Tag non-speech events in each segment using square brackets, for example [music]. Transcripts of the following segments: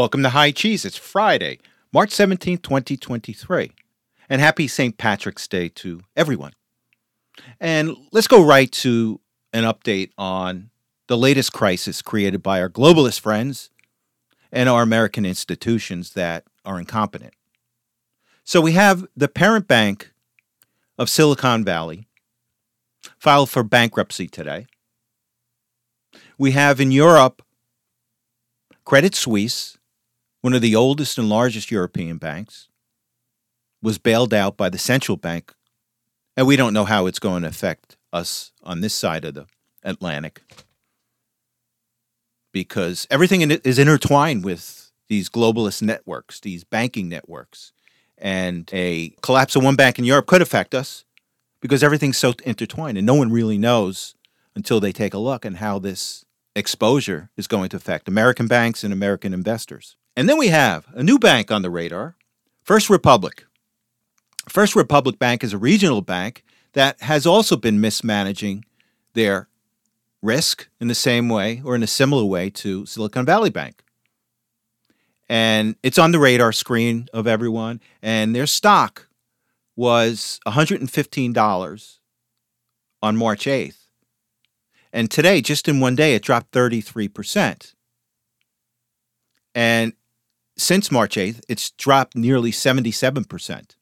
Welcome to High Cheese. It's Friday, March 17th, 2023. And happy St. Patrick's Day to everyone. And let's go right to an update on the latest crisis created by our globalist friends and our American institutions that are incompetent. So we have the parent bank of Silicon Valley filed for bankruptcy today. We have in Europe Credit Suisse one of the oldest and largest European banks, was bailed out by the central bank, and we don't know how it's going to affect us on this side of the Atlantic because everything in is intertwined with these globalist networks, these banking networks. And a collapse of one bank in Europe could affect us because everything's so intertwined and no one really knows until they take a look and how this exposure is going to affect American banks and American investors. And then we have a new bank on the radar First Republic. First Republic Bank is a regional bank that has also been mismanaging their risk in the same way or in a similar way to Silicon Valley Bank. And it's on the radar screen of everyone. And their stock was $115 on March 8th. And today, just in one day, it dropped 33%. And since March 8th, it's dropped nearly 77%.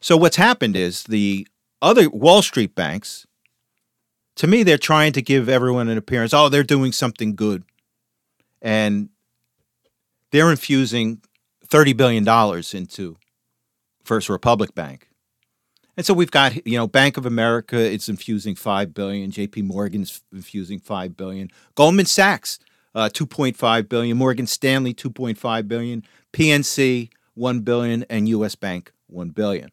So what's happened is the other Wall Street banks, to me, they're trying to give everyone an appearance, oh, they're doing something good. And they're infusing $30 billion into First Republic Bank. And so we've got, you know, Bank of America, it's infusing 5 billion, JP Morgan's infusing 5 billion. Goldman Sachs uh, 2.5 billion, Morgan Stanley 2.5 billion, PNC 1 billion, and U.S. Bank 1 billion.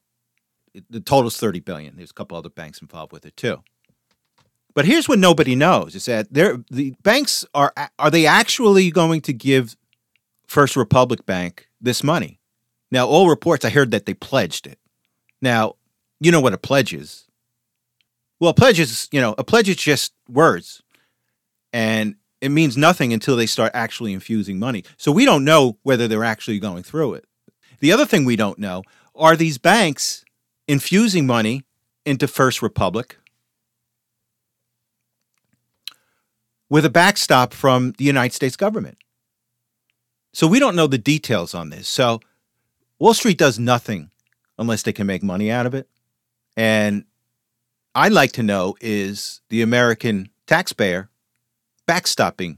The total is 30 billion. There's a couple other banks involved with it too. But here's what nobody knows: is that the banks are are they actually going to give First Republic Bank this money? Now, all reports I heard that they pledged it. Now, you know what a pledge is. Well, a pledge is, you know, a pledge is just words. And it means nothing until they start actually infusing money. So we don't know whether they're actually going through it. The other thing we don't know are these banks infusing money into First Republic with a backstop from the United States government. So we don't know the details on this. So Wall Street does nothing unless they can make money out of it. And I'd like to know is the American taxpayer backstopping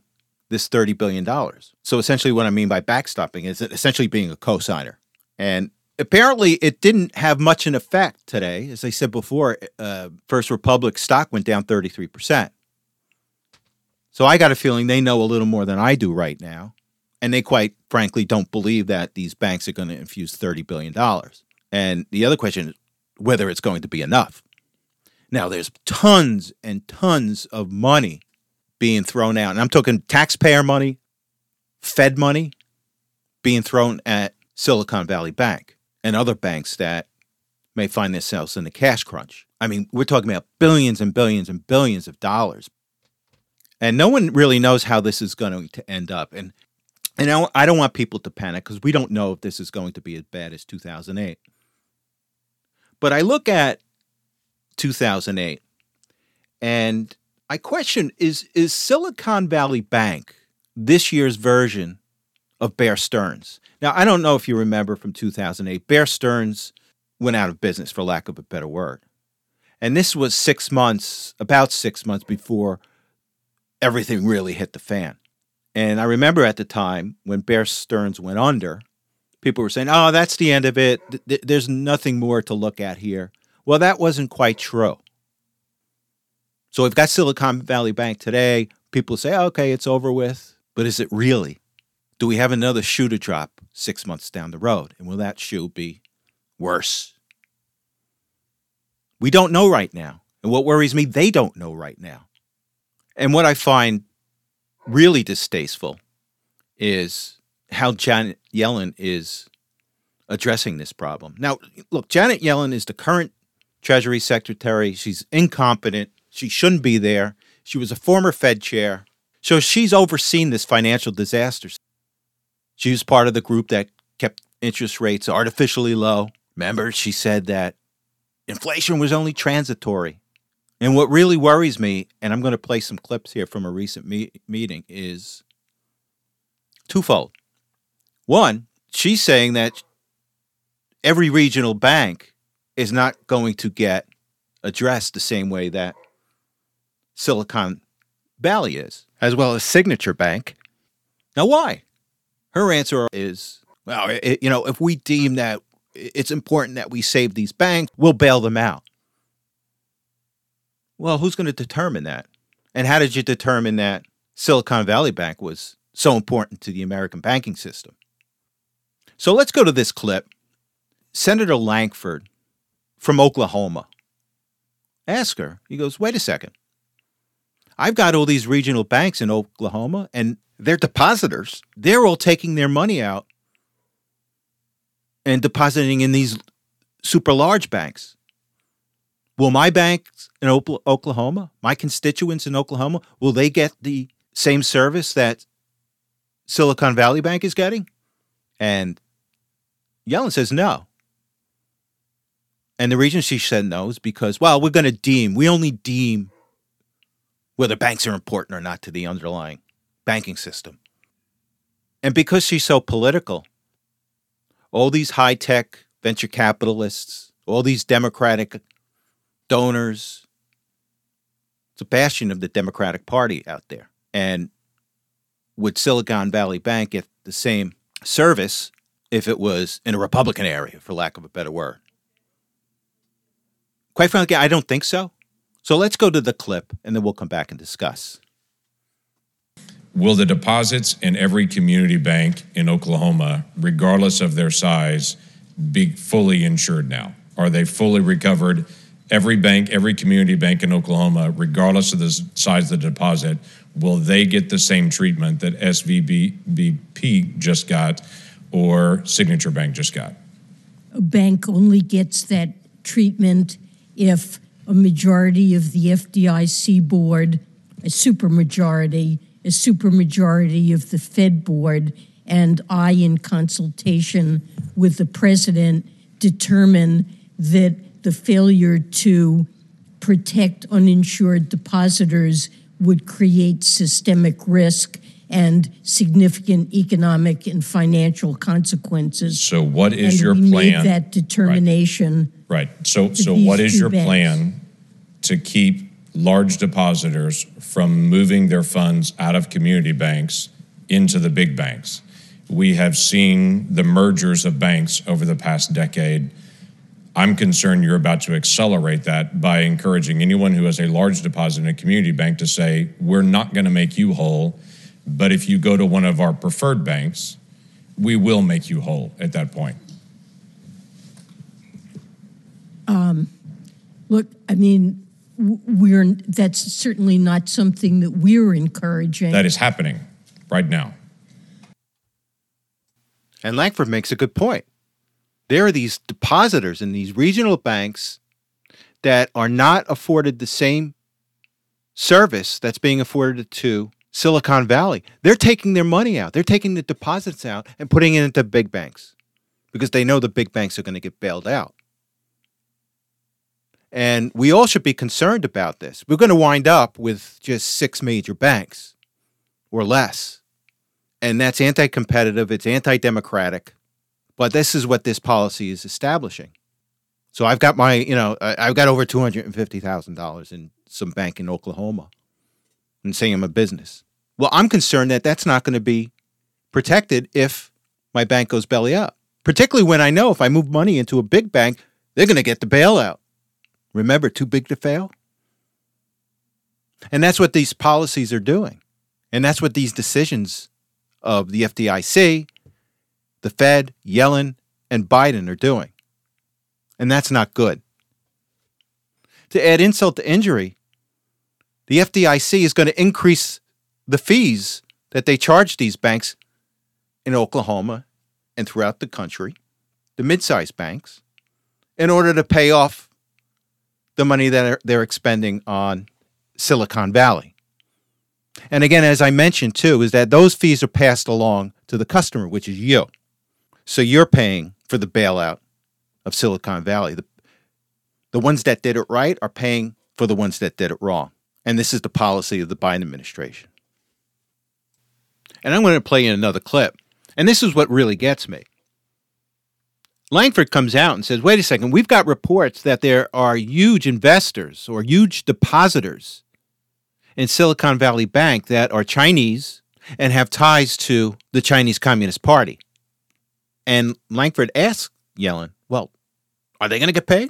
this $30 billion. So essentially, what I mean by backstopping is essentially being a cosigner. And apparently, it didn't have much an effect today. As I said before, uh, First Republic stock went down 33%. So I got a feeling they know a little more than I do right now. And they quite frankly don't believe that these banks are going to infuse $30 billion. And the other question is whether it's going to be enough. Now, there's tons and tons of money being thrown out. And I'm talking taxpayer money, Fed money being thrown at Silicon Valley Bank and other banks that may find themselves in a cash crunch. I mean, we're talking about billions and billions and billions of dollars. And no one really knows how this is going to end up. And and I don't want people to panic because we don't know if this is going to be as bad as 2008. But I look at 2008 and I question is is Silicon Valley Bank this year's version of Bear Stearns? Now, I don't know if you remember from 2008, Bear Stearns went out of business for lack of a better word. And this was 6 months, about 6 months before everything really hit the fan. And I remember at the time when Bear Stearns went under, people were saying, "Oh, that's the end of it. There's nothing more to look at here." Well, that wasn't quite true. So we've got Silicon Valley Bank today. People say, oh, okay, it's over with. But is it really? Do we have another shoe to drop six months down the road? And will that shoe be worse? We don't know right now. And what worries me, they don't know right now. And what I find really distasteful is how Janet Yellen is addressing this problem. Now, look, Janet Yellen is the current Treasury Secretary. She's incompetent. She shouldn't be there. She was a former Fed chair. So she's overseen this financial disaster. She was part of the group that kept interest rates artificially low. Remember, she said that inflation was only transitory. And what really worries me, and I'm going to play some clips here from a recent me- meeting, is twofold. One, she's saying that every regional bank is not going to get addressed the same way that Silicon Valley is, as well as Signature Bank. Now, why? Her answer is well, it, you know, if we deem that it's important that we save these banks, we'll bail them out. Well, who's going to determine that? And how did you determine that Silicon Valley Bank was so important to the American banking system? So let's go to this clip. Senator Lankford from Oklahoma. Ask her. He goes, wait a second. I've got all these regional banks in Oklahoma and they're depositors. They're all taking their money out and depositing in these super large banks. Will my banks in Oklahoma, my constituents in Oklahoma, will they get the same service that Silicon Valley Bank is getting? And Yellen says no. And the reason she said no is because, well, we're going to deem, we only deem whether banks are important or not to the underlying banking system. And because she's so political, all these high tech venture capitalists, all these Democratic donors, it's a bastion of the Democratic Party out there. And would Silicon Valley Bank get the same service if it was in a Republican area, for lack of a better word? Quite frankly, I don't think so. So let's go to the clip and then we'll come back and discuss. Will the deposits in every community bank in Oklahoma, regardless of their size, be fully insured now? Are they fully recovered? Every bank, every community bank in Oklahoma, regardless of the size of the deposit, will they get the same treatment that SVBP just got or Signature Bank just got? A bank only gets that treatment if a majority of the FDIC board, a supermajority, a supermajority of the Fed board, and I, in consultation with the president, determine that the failure to protect uninsured depositors would create systemic risk and significant economic and financial consequences. So, what is and your we plan? Made that determination. Right. So, so what is your banks. plan to keep large depositors from moving their funds out of community banks into the big banks? We have seen the mergers of banks over the past decade. I'm concerned you're about to accelerate that by encouraging anyone who has a large deposit in a community bank to say, we're not going to make you whole, but if you go to one of our preferred banks, we will make you whole at that point. Um, look, I mean, we're that's certainly not something that we're encouraging. That is happening right now. And Lankford makes a good point. There are these depositors in these regional banks that are not afforded the same service that's being afforded to Silicon Valley. They're taking their money out, they're taking the deposits out and putting it into big banks because they know the big banks are going to get bailed out. And we all should be concerned about this. We're going to wind up with just six major banks or less. And that's anti competitive, it's anti democratic. But this is what this policy is establishing. So I've got my, you know, I've got over $250,000 in some bank in Oklahoma and saying I'm a business. Well, I'm concerned that that's not going to be protected if my bank goes belly up, particularly when I know if I move money into a big bank, they're going to get the bailout. Remember, too big to fail? And that's what these policies are doing. And that's what these decisions of the FDIC, the Fed, Yellen, and Biden are doing. And that's not good. To add insult to injury, the FDIC is going to increase the fees that they charge these banks in Oklahoma and throughout the country, the mid sized banks, in order to pay off the money that they're- expending on Silicon Valley. And again, as I mentioned too, is that those fees are passed along to the customer, which is you. So you're paying for the bailout of Silicon Valley. The, the ones that did it right are paying for the ones that did it wrong. And this is the policy of the Biden administration. And I'm going to play you another clip. And this is what really gets me. Lankford comes out and says, wait a second, we've got reports that there are huge investors or huge depositors in Silicon Valley Bank that are Chinese and have ties to the Chinese Communist Party. And Lankford asks Yellen, well, are they going to get paid?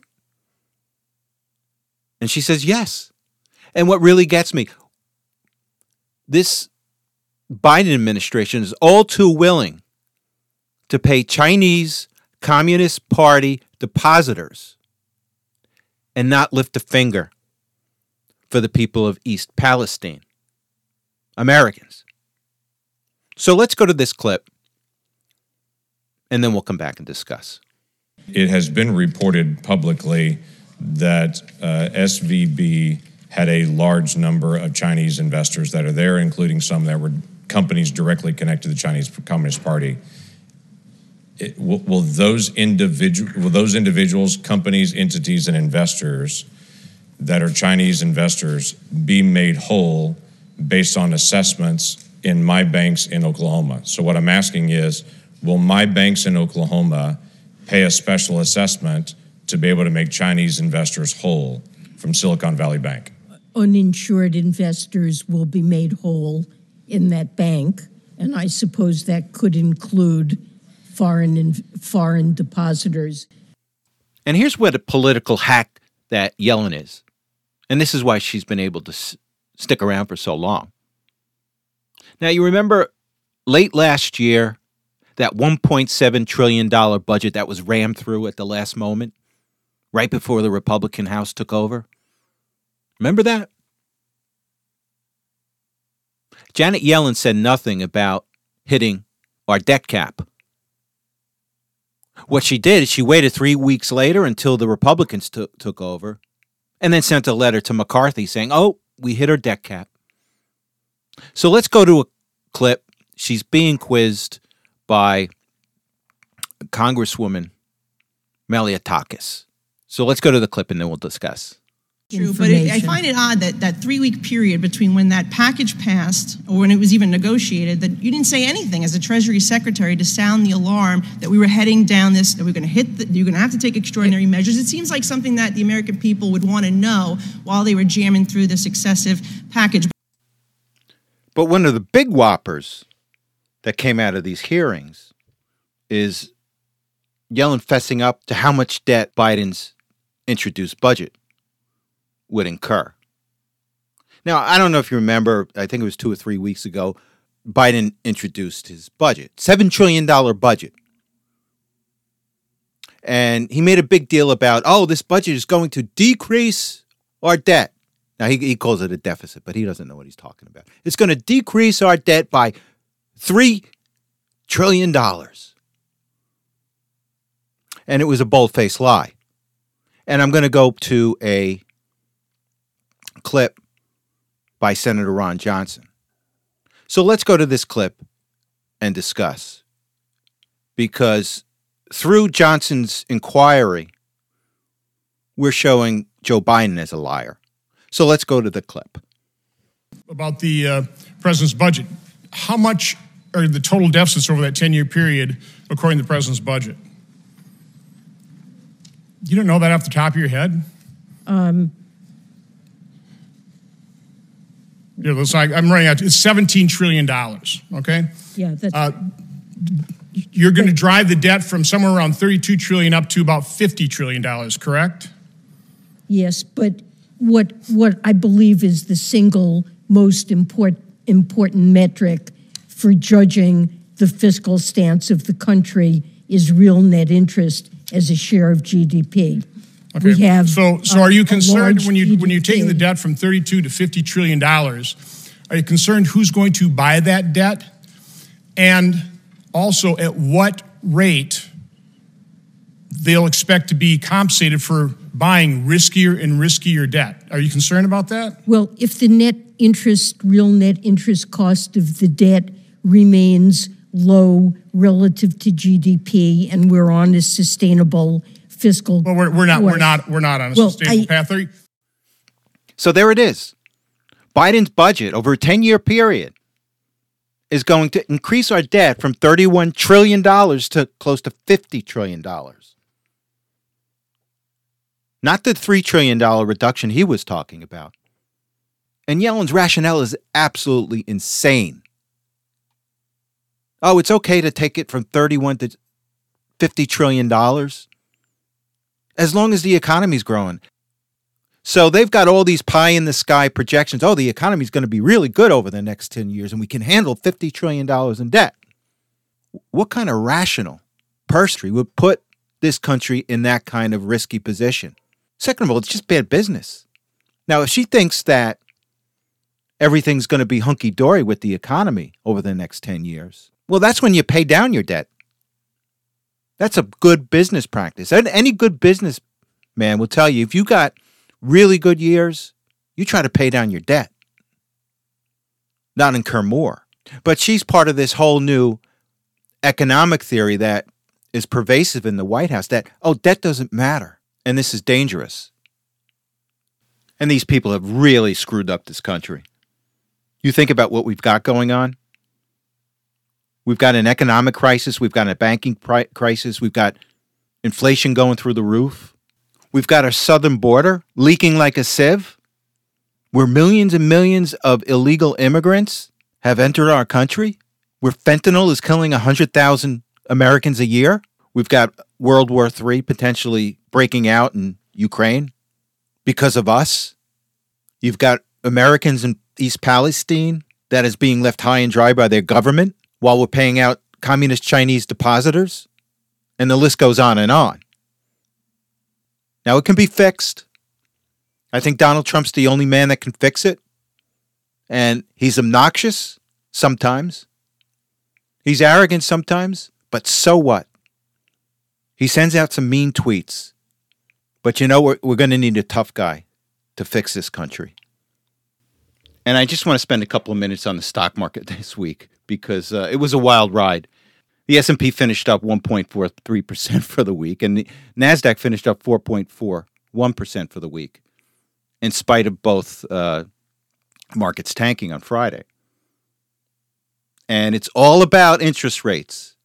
And she says, yes. And what really gets me, this Biden administration is all too willing to pay Chinese Communist Party depositors and not lift a finger for the people of East Palestine, Americans. So let's go to this clip and then we'll come back and discuss. It has been reported publicly that uh, SVB had a large number of Chinese investors that are there, including some that were companies directly connected to the Chinese Communist Party. It, will, will, those individual will those individuals, companies, entities, and investors that are Chinese investors be made whole based on assessments in my banks in Oklahoma? So what I'm asking is, will my banks in Oklahoma pay a special assessment to be able to make Chinese investors whole from Silicon Valley Bank? Uninsured investors will be made whole in that bank, and I suppose that could include foreign foreign depositors. And here's what a political hack that Yellen is, and this is why she's been able to s- stick around for so long. Now you remember late last year that 1.7 trillion dollar budget that was rammed through at the last moment, right before the Republican House took over. Remember that? Janet Yellen said nothing about hitting our debt cap. What she did is she waited three weeks later until the Republicans took took over and then sent a letter to McCarthy saying, Oh, we hit our debt cap. So let's go to a clip. She's being quizzed by Congresswoman Malliotakis. So let's go to the clip and then we'll discuss. True, but it, I find it odd that that three week period between when that package passed or when it was even negotiated, that you didn't say anything as a Treasury Secretary to sound the alarm that we were heading down this, that we are going to hit, the, you're going to have to take extraordinary measures. It seems like something that the American people would want to know while they were jamming through this excessive package. But one of the big whoppers that came out of these hearings is Yellen fessing up to how much debt Biden's introduced budget would incur. Now, I don't know if you remember, I think it was two or three weeks ago, Biden introduced his budget, $7 trillion budget. And he made a big deal about, oh, this budget is going to decrease our debt. Now, he, he calls it a deficit, but he doesn't know what he's talking about. It's going to decrease our debt by $3 trillion. And it was a bold faced lie. And I'm going to go to a clip by Senator Ron Johnson. So let's go to this clip and discuss. Because through Johnson's inquiry, we're showing Joe Biden as a liar. So let's go to the clip. About the uh, president's budget. How much are the total deficits over that 10 year period according to the president's budget? You don't know that off the top of your head? Um, Yeah, looks like I'm running out. It's 17 trillion dollars. Okay. Yeah, that's. Uh, you're going to drive the debt from somewhere around 32 trillion up to about 50 trillion dollars, correct? Yes, but what what I believe is the single most important important metric for judging the fiscal stance of the country is real net interest as a share of GDP. Okay. We have so so. Are you concerned when you when you're taking the debt from 32 to 50 trillion dollars? Are you concerned who's going to buy that debt, and also at what rate they'll expect to be compensated for buying riskier and riskier debt. Are you concerned about that? Well, if the net interest, real net interest cost of the debt remains low relative to GDP and we're on a sustainable fiscal Well, we're, we're not we're not we're not on a well, sustainable I, path. Are so there it is. Biden's budget over a 10-year period is going to increase our debt from $31 trillion to close to $50 trillion. Not the $3 trillion reduction he was talking about. And Yellen's rationale is absolutely insane. Oh, it's okay to take it from 31 to 50 trillion dollars as long as the economy's growing. So they've got all these pie in the sky projections. Oh, the economy's going to be really good over the next 10 years and we can handle 50 trillion dollars in debt. What kind of rational person would put this country in that kind of risky position? Second of all, it's just bad business. Now, if she thinks that everything's going to be hunky dory with the economy over the next 10 years, well, that's when you pay down your debt. That's a good business practice. And any good business man will tell you if you got really good years, you try to pay down your debt, not incur more. But she's part of this whole new economic theory that is pervasive in the White House that, oh, debt doesn't matter. And this is dangerous. And these people have really screwed up this country. You think about what we've got going on. We've got an economic crisis. We've got a banking pri- crisis. We've got inflation going through the roof. We've got our southern border leaking like a sieve, where millions and millions of illegal immigrants have entered our country, where fentanyl is killing 100,000 Americans a year. We've got World War III potentially breaking out in Ukraine because of us. You've got Americans in East Palestine that is being left high and dry by their government while we're paying out communist Chinese depositors. And the list goes on and on. Now, it can be fixed. I think Donald Trump's the only man that can fix it. And he's obnoxious sometimes. He's arrogant sometimes, but so what? He sends out some mean tweets. But you know, we're, we're going to need a tough guy to fix this country. And I just want to spend a couple of minutes on the stock market [laughs] this week because uh, it was a wild ride. The S&P finished up 1.43% for the week and the Nasdaq finished up 4.41% for the week in spite of both uh, markets tanking on Friday. And it's all about interest rates.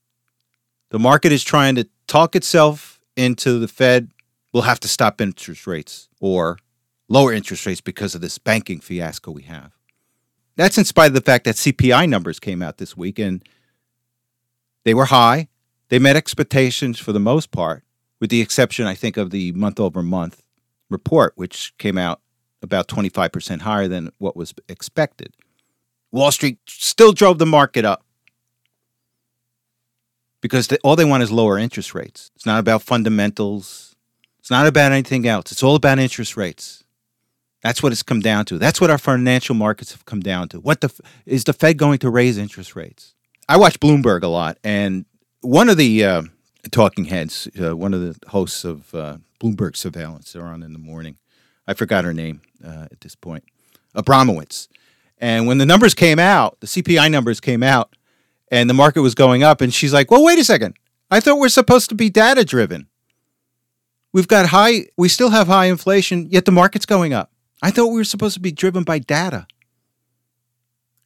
The market is trying to talk itself into the Fed will have to stop interest rates or lower interest rates because of this banking fiasco we have. That's in spite of the fact that CPI numbers came out this week and they were high. They met expectations for the most part, with the exception, I think, of the month over month report, which came out about 25% higher than what was expected. Wall Street still drove the market up because they, all they want is lower interest rates. It's not about fundamentals, it's not about anything else. It's all about interest rates. That's what it's come down to. That's what our financial markets have come down to. What the is the Fed going to raise interest rates? I watch Bloomberg a lot, and one of the uh, talking heads, uh, one of the hosts of uh, Bloomberg Surveillance, they're on in the morning. I forgot her name uh, at this point. Abramowicz. And when the numbers came out, the CPI numbers came out, and the market was going up, and she's like, "Well, wait a second. I thought we're supposed to be data driven. We've got high. We still have high inflation, yet the market's going up." I thought we were supposed to be driven by data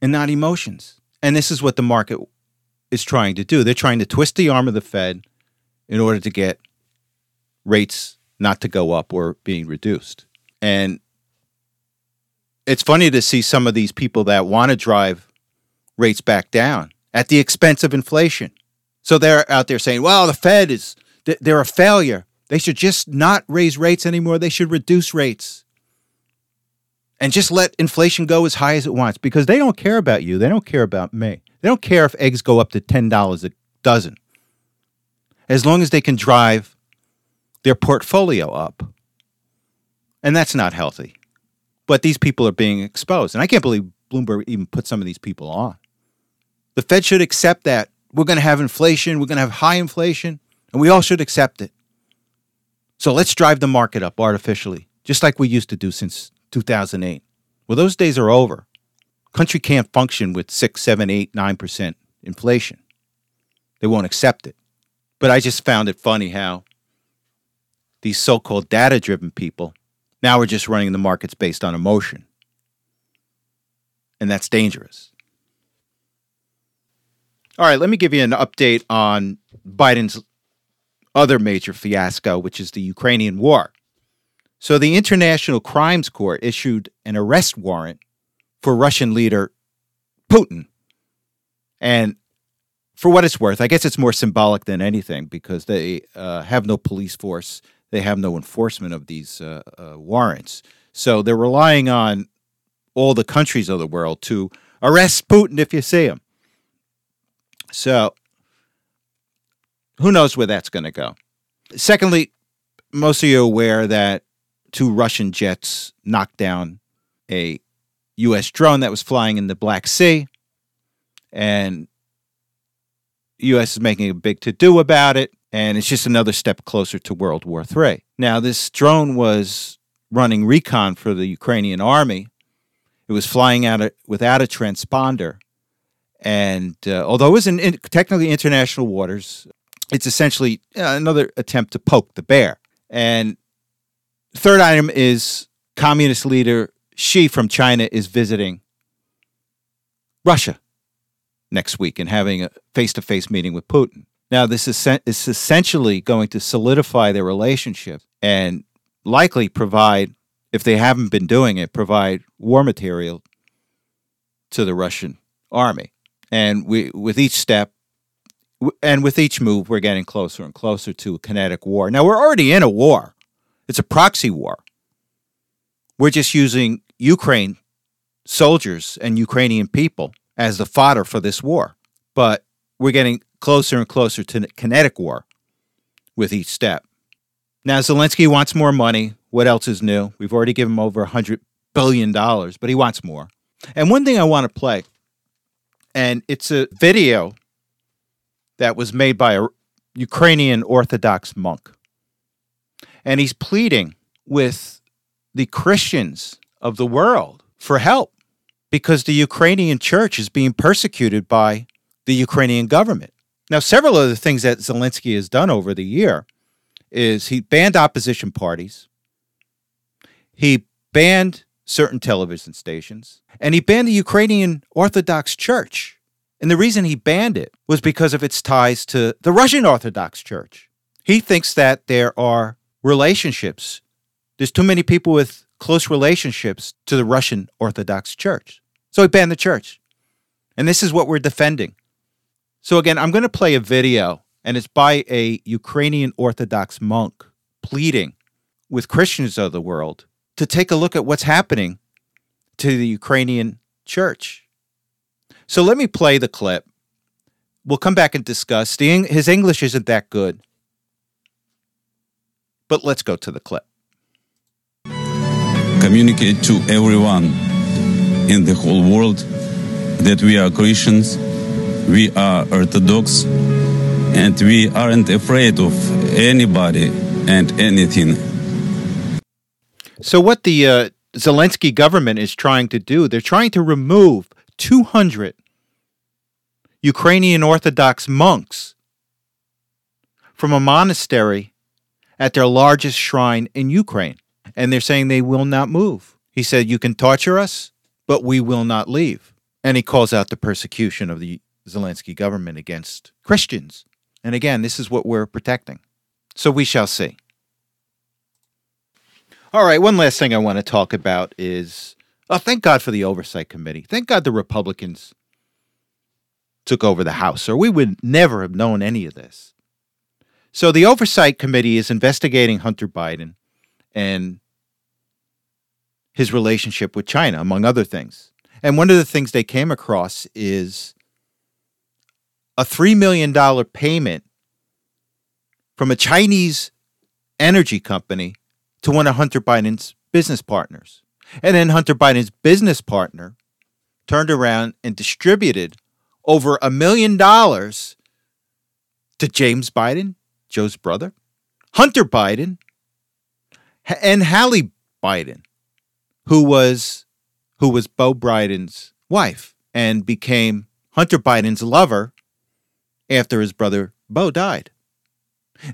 and not emotions. And this is what the market is trying to do. They're trying to twist the arm of the Fed in order to get rates not to go up or being reduced. And it's funny to see some of these people that want to drive rates back down at the expense of inflation. So they're out there saying, well, the Fed is, they're a failure. They should just not raise rates anymore. They should reduce rates and just let inflation go as high as it wants because they don't care about you. They don't care about me. They don't care if eggs go up to $10 a dozen as long as they can drive their portfolio up. And that's not healthy. But these people are being exposed. And I can't believe Bloomberg even put some of these people on. The Fed should accept that we're going to have inflation, we're going to have high inflation, and we all should accept it. So let's drive the market up artificially, just like we used to do since 2008. Well, those days are over. Country can't function with six, seven, eight, nine percent inflation. They won't accept it. But I just found it funny how these so called data driven people now are just running the markets based on emotion. And that's dangerous. All right, let me give you an update on Biden's other major fiasco, which is the Ukrainian war. So, the International Crimes Court issued an arrest warrant for Russian leader Putin. And for what it's worth, I guess it's more symbolic than anything because they uh, have no police force, they have no enforcement of these uh, uh, warrants. So, they're relying on all the countries of the world to arrest Putin if you see him. So, who knows where that's going to go? Secondly, most of you are aware that two Russian jets knocked down a U.S. drone that was flying in the Black Sea, and U.S. is making a big to do about it, and it's just another step closer to World War III. Now, this drone was running recon for the Ukrainian army. It was flying out without a transponder, and uh, although it was in, in, technically international waters, it's essentially uh, another attempt to poke the bear. And third item is communist leader Xi from China is visiting Russia next week and having a face to face meeting with Putin. Now, this is, essentially going to solidify their relationship and likely provide, if they haven't been doing it, provide war material to the Russian army. And we, with each step, and with each move, we're getting closer and closer to a kinetic war. Now, we're already in a war, it's a proxy war. We're just using Ukraine soldiers and Ukrainian people as the fodder for this war. But we're getting closer and closer to kinetic war with each step. Now, Zelensky wants more money. What else is new? We've already given him over $100 billion, but he wants more. And one thing I want to play, and it's a video that was made by a Ukrainian Orthodox monk. And he's pleading with the Christians of the world for help because the Ukrainian church is being persecuted by the Ukrainian government. Now, several of the things that Zelensky has done over the year is he banned opposition parties, he banned certain television stations, and he banned the Ukrainian Orthodox Church. And the reason he banned it was because of its ties to the Russian Orthodox Church. He thinks that there are relationships, there's too many people with close relationships to the Russian Orthodox Church. So he banned the church. And this is what we're defending. So, again, I'm going to play a video, and it's by a Ukrainian Orthodox monk pleading with Christians of the world to take a look at what's happening to the Ukrainian church. So let me play the clip. We'll come back and discuss. His English isn't that good. But let's go to the clip. Communicate to everyone in the whole world that we are Christians, we are Orthodox, and we aren't afraid of anybody and anything. So, what the uh, Zelensky government is trying to do, they're trying to remove 200 Ukrainian Orthodox monks from a monastery at their largest shrine in Ukraine. And they're saying they will not move. He said, You can torture us, but we will not leave. And he calls out the persecution of the Zelensky government against Christians. And again, this is what we're protecting. So we shall see. All right, one last thing I want to talk about is Oh, thank God for the Oversight Committee. Thank God the Republicans took over the House, or we would never have known any of this. So the Oversight Committee is investigating Hunter Biden and his relationship with China, among other things. And one of the things they came across is a $3 million payment from a Chinese energy company to one of Hunter Biden's business partners. And then Hunter Biden's business partner turned around and distributed over a million dollars to James Biden, Joe's brother, Hunter Biden, and Hallie Biden, who was who was Beau Biden's wife and became Hunter Biden's lover after his brother Beau died.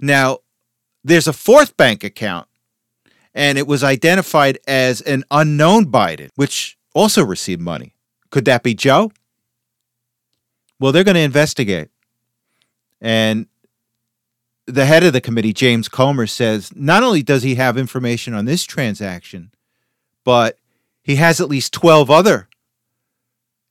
Now, there's a fourth bank account, and it was identified as an unknown Biden, which also received money. Could that be Joe? Well, they're going to investigate. And the head of the committee, James Comer, says not only does he have information on this transaction, but he has at least 12 other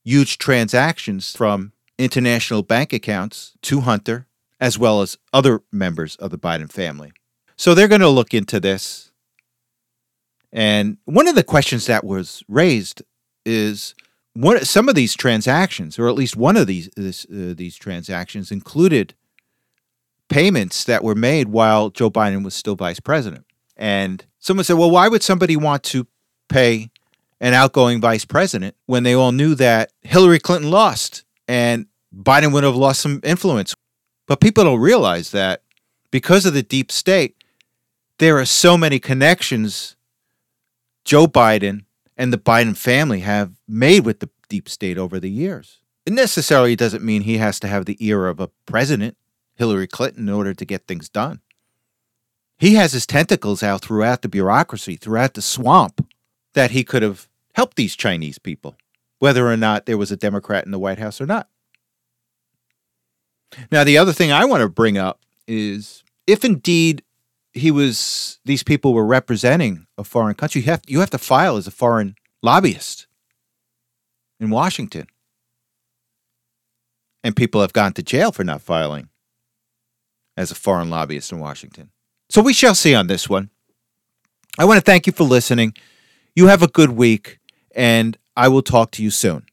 huge transactions from international bank accounts to Hunter, as well as other members of the Biden family. So they're going to look into this. And one of the questions that was raised is what some of these transactions, or at least one of these this, uh, these transactions, included payments that were made while Joe Biden was still vice president. And someone said, "Well, why would somebody want to pay an outgoing vice president when they all knew that Hillary Clinton lost and Biden would have lost some influence?" But people don't realize that because of the deep state, there are so many connections Joe Biden and the Biden family have made with the deep state over the years. It necessarily doesn't mean he has to have the ear of a president, Hillary Clinton, in order to get things done. He has his tentacles out throughout the bureaucracy, throughout the swamp, that he could have helped these Chinese people, whether or not there was a Democrat in the White House or not. Now, the other thing I want to bring up is if indeed he was these people were representing a foreign country. You have you have to file as a foreign lobbyist in Washington. And people have gone to jail for not filing as a foreign lobbyist in Washington. So we shall see on this one. I want to thank you for listening. You have a good week, and I will talk to you soon.